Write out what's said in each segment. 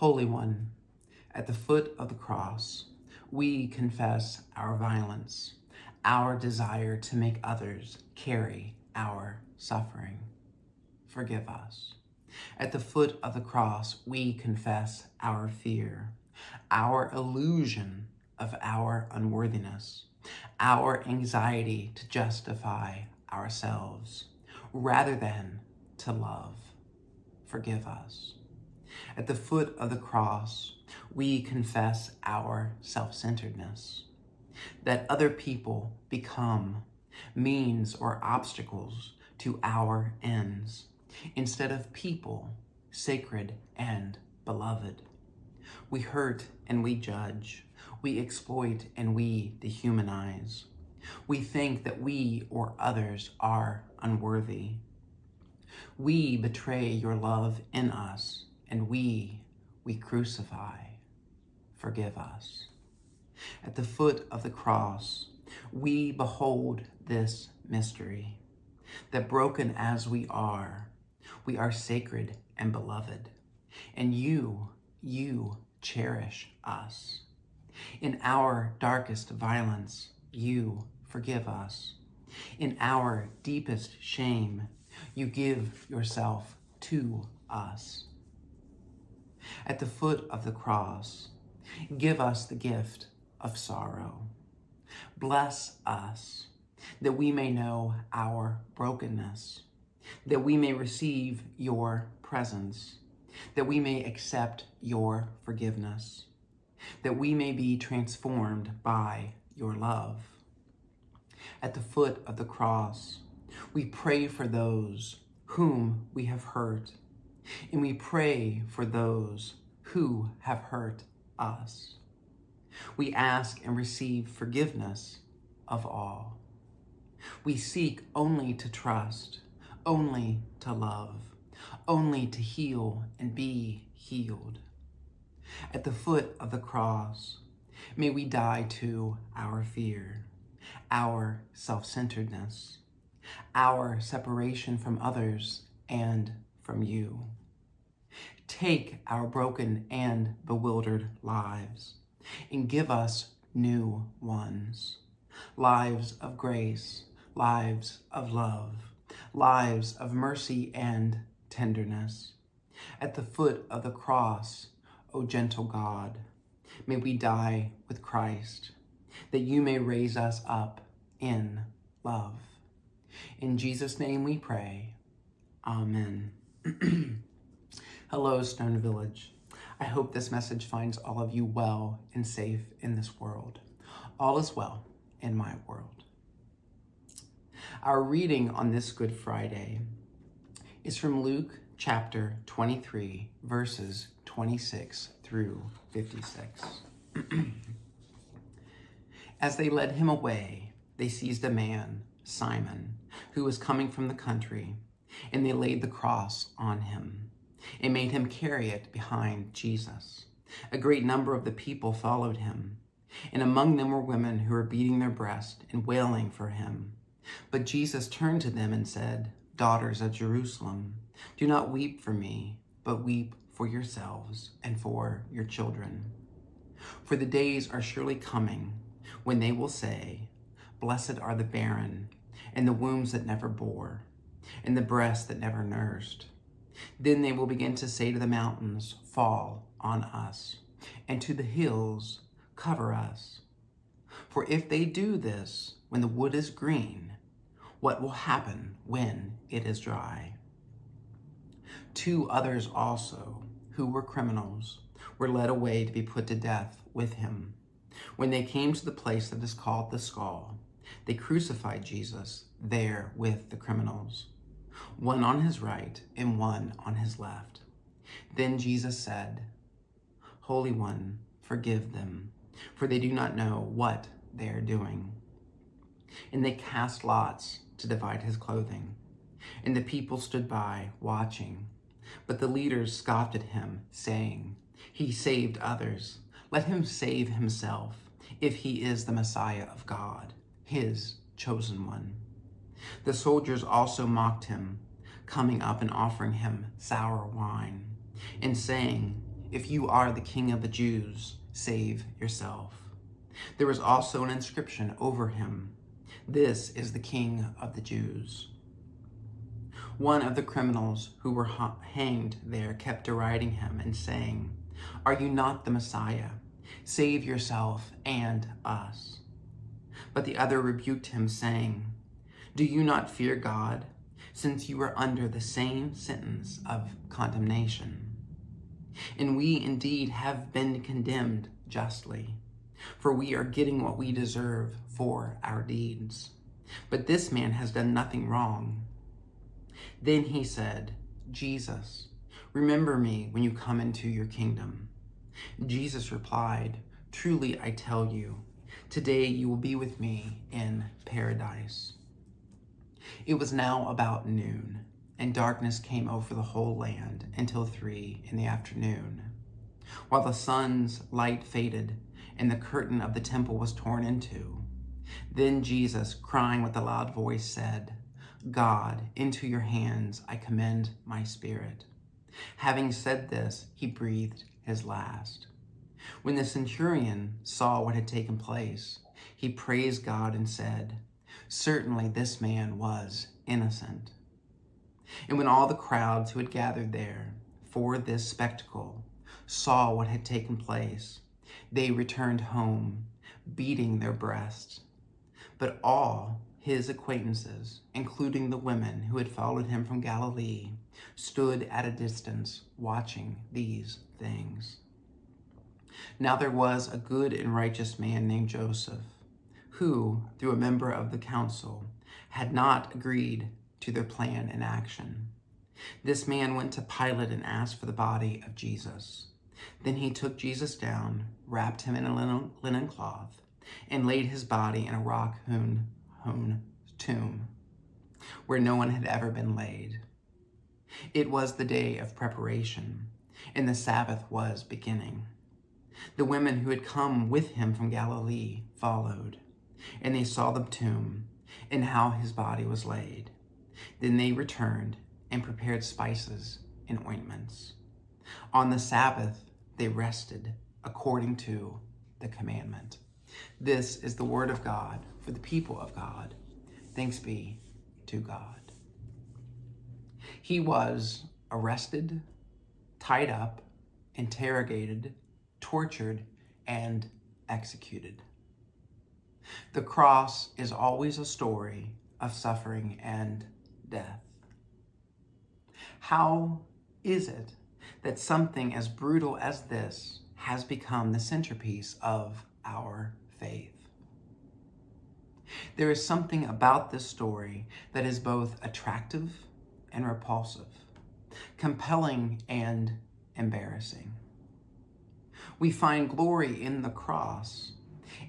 Holy One, at the foot of the cross, we confess our violence, our desire to make others carry our suffering. Forgive us. At the foot of the cross, we confess our fear, our illusion of our unworthiness, our anxiety to justify ourselves rather than to love. Forgive us. At the foot of the cross, we confess our self centeredness, that other people become means or obstacles to our ends instead of people, sacred and beloved. We hurt and we judge. We exploit and we dehumanize. We think that we or others are unworthy. We betray your love in us, and we, we crucify. Forgive us. At the foot of the cross, we behold this mystery that broken as we are, we are sacred and beloved. And you, you cherish us. In our darkest violence, you forgive us. In our deepest shame, you give yourself to us. At the foot of the cross, give us the gift of sorrow. Bless us that we may know our brokenness, that we may receive your presence, that we may accept your forgiveness, that we may be transformed by your love. At the foot of the cross, we pray for those whom we have hurt, and we pray for those who have hurt us. We ask and receive forgiveness of all. We seek only to trust, only to love, only to heal and be healed. At the foot of the cross, may we die to our fear, our self centeredness, our separation from others and from you. Take our broken and bewildered lives and give us new ones lives of grace, lives of love, lives of mercy and tenderness. At the foot of the cross, O gentle God, may we die with Christ, that you may raise us up in love. In Jesus' name we pray. Amen. Hello, Stone Village. I hope this message finds all of you well and safe in this world. All is well in my world. Our reading on this Good Friday is from Luke chapter 23, verses 26 through 56. As they led him away, they seized a man, Simon, who was coming from the country, and they laid the cross on him and made him carry it behind Jesus. A great number of the people followed him, and among them were women who were beating their breast and wailing for him. But Jesus turned to them and said, Daughters of Jerusalem, do not weep for me, but weep for yourselves and for your children. For the days are surely coming when they will say, Blessed are the barren, and the wombs that never bore, and the breasts that never nursed. Then they will begin to say to the mountains, Fall on us, and to the hills, Cover us. For if they do this when the wood is green, what will happen when it is dry? Two others also, who were criminals, were led away to be put to death with him. When they came to the place that is called the skull, they crucified Jesus there with the criminals, one on his right and one on his left. Then Jesus said, Holy One, forgive them, for they do not know what they are doing. And they cast lots to divide his clothing. And the people stood by, watching. But the leaders scoffed at him, saying, He saved others. Let him save himself, if he is the Messiah of God, his chosen one. The soldiers also mocked him, coming up and offering him sour wine, and saying, if you are the king of the Jews, save yourself. There was also an inscription over him This is the king of the Jews. One of the criminals who were hanged there kept deriding him and saying, Are you not the Messiah? Save yourself and us. But the other rebuked him, saying, Do you not fear God, since you are under the same sentence of condemnation? And we indeed have been condemned justly, for we are getting what we deserve for our deeds. But this man has done nothing wrong. Then he said, Jesus, remember me when you come into your kingdom. Jesus replied, Truly I tell you, today you will be with me in paradise. It was now about noon and darkness came over the whole land until three in the afternoon. While the sun's light faded and the curtain of the temple was torn in two. then Jesus, crying with a loud voice, said, God, into your hands I commend my spirit. Having said this, he breathed his last. When the centurion saw what had taken place, he praised God and said, Certainly this man was innocent. And when all the crowds who had gathered there for this spectacle saw what had taken place, they returned home, beating their breasts. But all his acquaintances, including the women who had followed him from Galilee, stood at a distance watching these things. Now there was a good and righteous man named Joseph, who, through a member of the council, had not agreed to their plan and action. This man went to Pilate and asked for the body of Jesus. Then he took Jesus down, wrapped him in a linen, cloth, and laid his body in a rock hewn tomb where no one had ever been laid. It was the day of preparation, and the Sabbath was beginning. The women who had come with him from Galilee followed, and they saw the tomb and how his body was laid. Then they returned and prepared spices and ointments. On the Sabbath, they rested according to the commandment. This is the word of God for the people of God. Thanks be to God. He was arrested, tied up, interrogated, tortured, and executed. The cross is always a story of suffering and death. How is it that something as brutal as this has become the centerpiece of our faith? There is something about this story that is both attractive and repulsive, compelling and embarrassing. We find glory in the cross,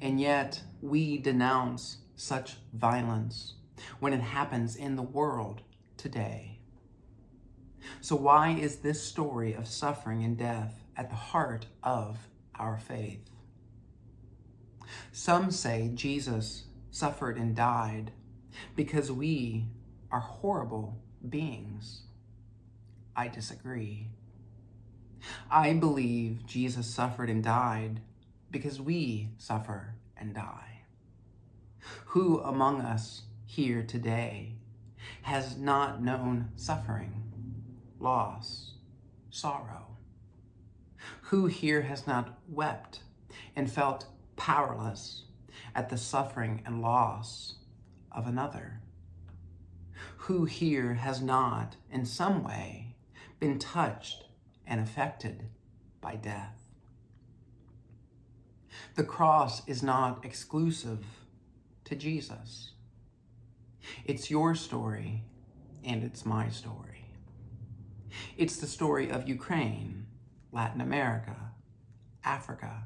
and yet we denounce such violence when it happens in the world today. So, why is this story of suffering and death at the heart of our faith? Some say Jesus suffered and died because we are horrible beings. I disagree. I believe Jesus suffered and died because we suffer and die. Who among us here today has not known suffering, loss, sorrow? Who here has not wept and felt powerless at the suffering and loss of another? Who here has not, in some way, been touched and affected by death? The cross is not exclusive to Jesus. It's your story, and it's my story. It's the story of Ukraine, Latin America, Africa,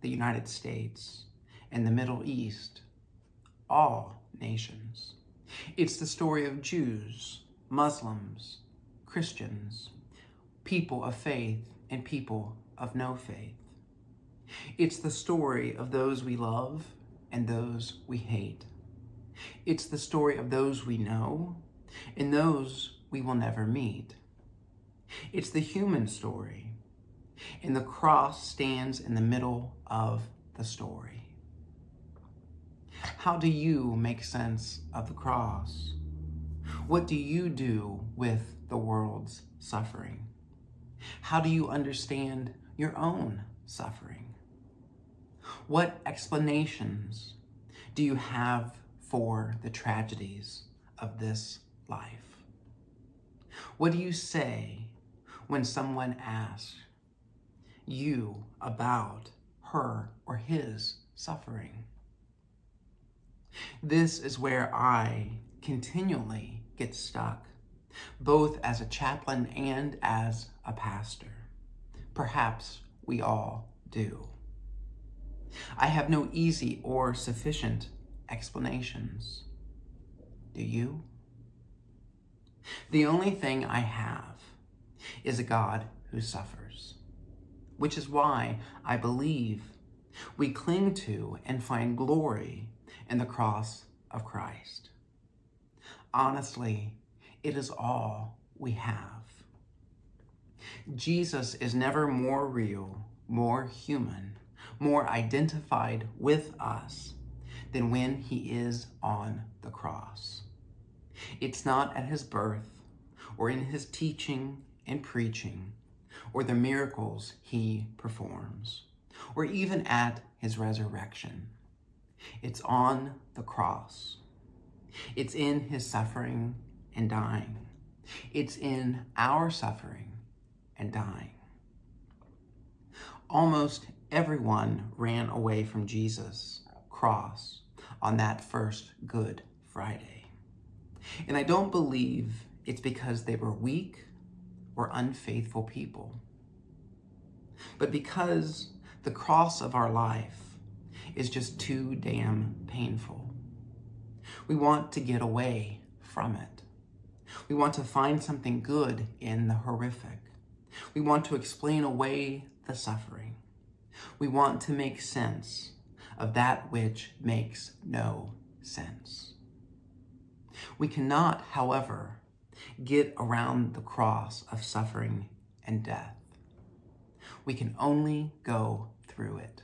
the United States, and the Middle East, all nations. It's the story of Jews, Muslims, Christians, people of faith, and people of no faith. It's the story of those we love and those we hate. It's the story of those we know and those we will never meet. It's the human story. And the cross stands in the middle of the story. How do you make sense of the cross? What do you do with the world's suffering? How do you understand your own suffering? What explanations do you have for the tragedies of this life? What do you say when someone asks you about her or his suffering? This is where I continually get stuck, both as a chaplain and as a pastor. Perhaps we all do. I have no easy or sufficient explanations. Do you? The only thing I have is a God who suffers, which is why I believe we cling to and find glory in the cross of Christ. Honestly, it is all we have. Jesus is never more real, more human, more identified with us than when he is on the cross. It's not at his birth or in his teaching and preaching or the miracles he performs or even at his resurrection. It's on the cross. It's in his suffering and dying. It's in our suffering and dying. Almost everyone ran away from Jesus' cross on that first Good Friday. And I don't believe it's because they were weak or unfaithful people, but because the cross of our life is just too damn painful. We want to get away from it. We want to find something good in the horrific. We want to explain away the suffering. We want to make sense of that which makes no sense. We cannot, however, get around the cross of suffering and death. We can only go through it.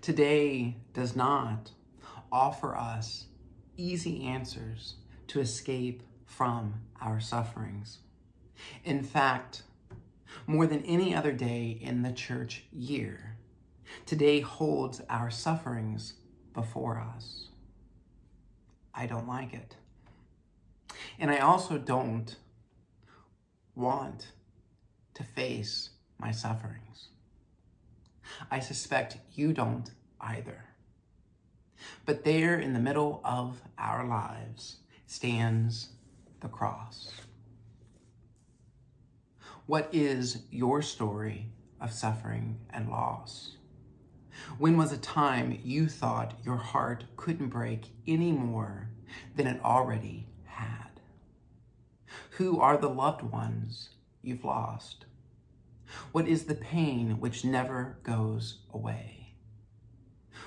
Today does not offer us easy answers to escape from our sufferings. In fact, more than any other day in the church year, today holds our sufferings before us. I don't like it. And I also don't want to face my sufferings. I suspect you don't either. But there in the middle of our lives stands the cross. What is your story of suffering and loss? When was a time you thought your heart couldn't break any more than it already had? Who are the loved ones you've lost? What is the pain which never goes away?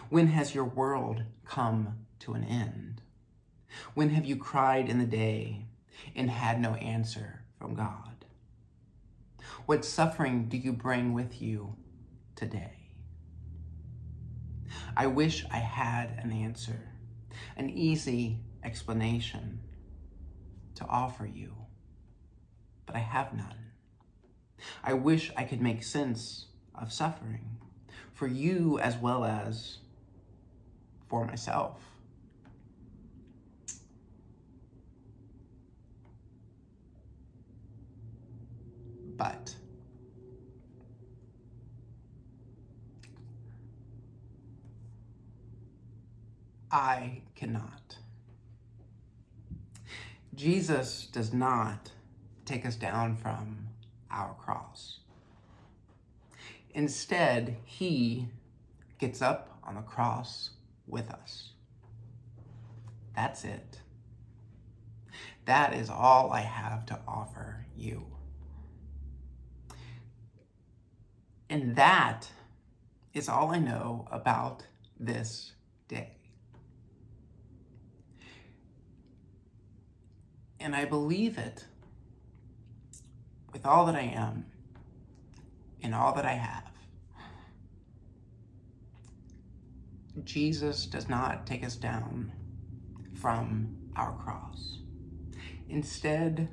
When has your world come to an end? When have you cried in the day and had no answer from God? What suffering do you bring with you today? I wish I had an answer, an easy explanation to offer you, but I have none. I wish I could make sense of suffering for you as well as for myself. But I cannot. Jesus does not take us down from our cross. Instead, he gets up on the cross with us. That's it. That is all I have to offer you. And that is all I know about this day. And I believe it with all that I am and all that I have. Jesus does not take us down from our cross. Instead,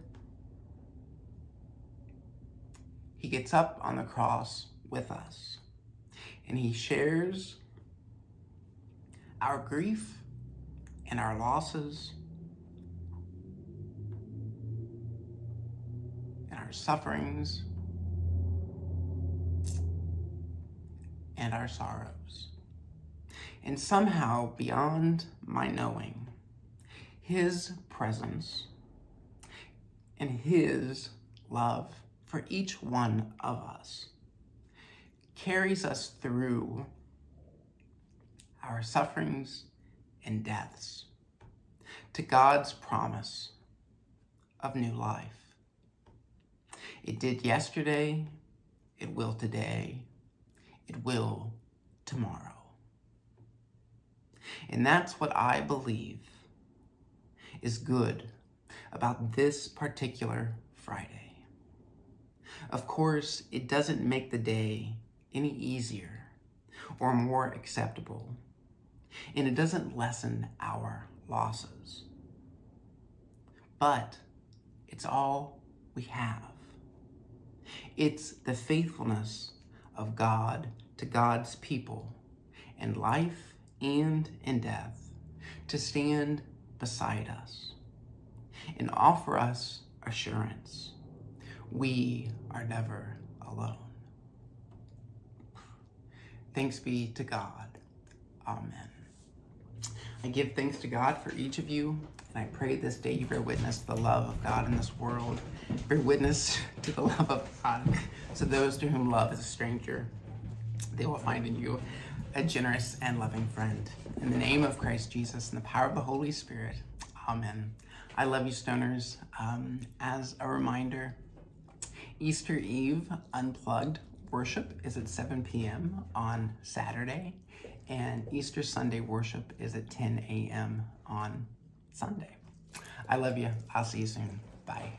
he gets up on the cross with us and he shares our grief and our losses our sufferings and our sorrows. And somehow, beyond my knowing, his presence and his love for each one of us carries us through our sufferings and deaths to God's promise of new life. It did yesterday, it will today, it will tomorrow. And that's what I believe is good about this particular Friday. Of course, it doesn't make the day any easier or more acceptable, and it doesn't lessen our losses. But it's all we have. It's the faithfulness of God to God's people in life and in death to stand beside us and offer us assurance. We are never alone. Thanks be to God. Amen. I give thanks to God for each of you, and I pray this day you bear witness to the love of God in this world, bear witness to the love of God. So those to whom love is a stranger, they will find in you a generous and loving friend. In the name of Christ Jesus and the power of the Holy Spirit, amen. I love you, stoners. Um, as a reminder, Easter Eve Unplugged worship is at 7 p.m. on Saturday, and Easter Sunday worship is at 10 a.m. on Sunday. I love you. I'll see you soon. Bye.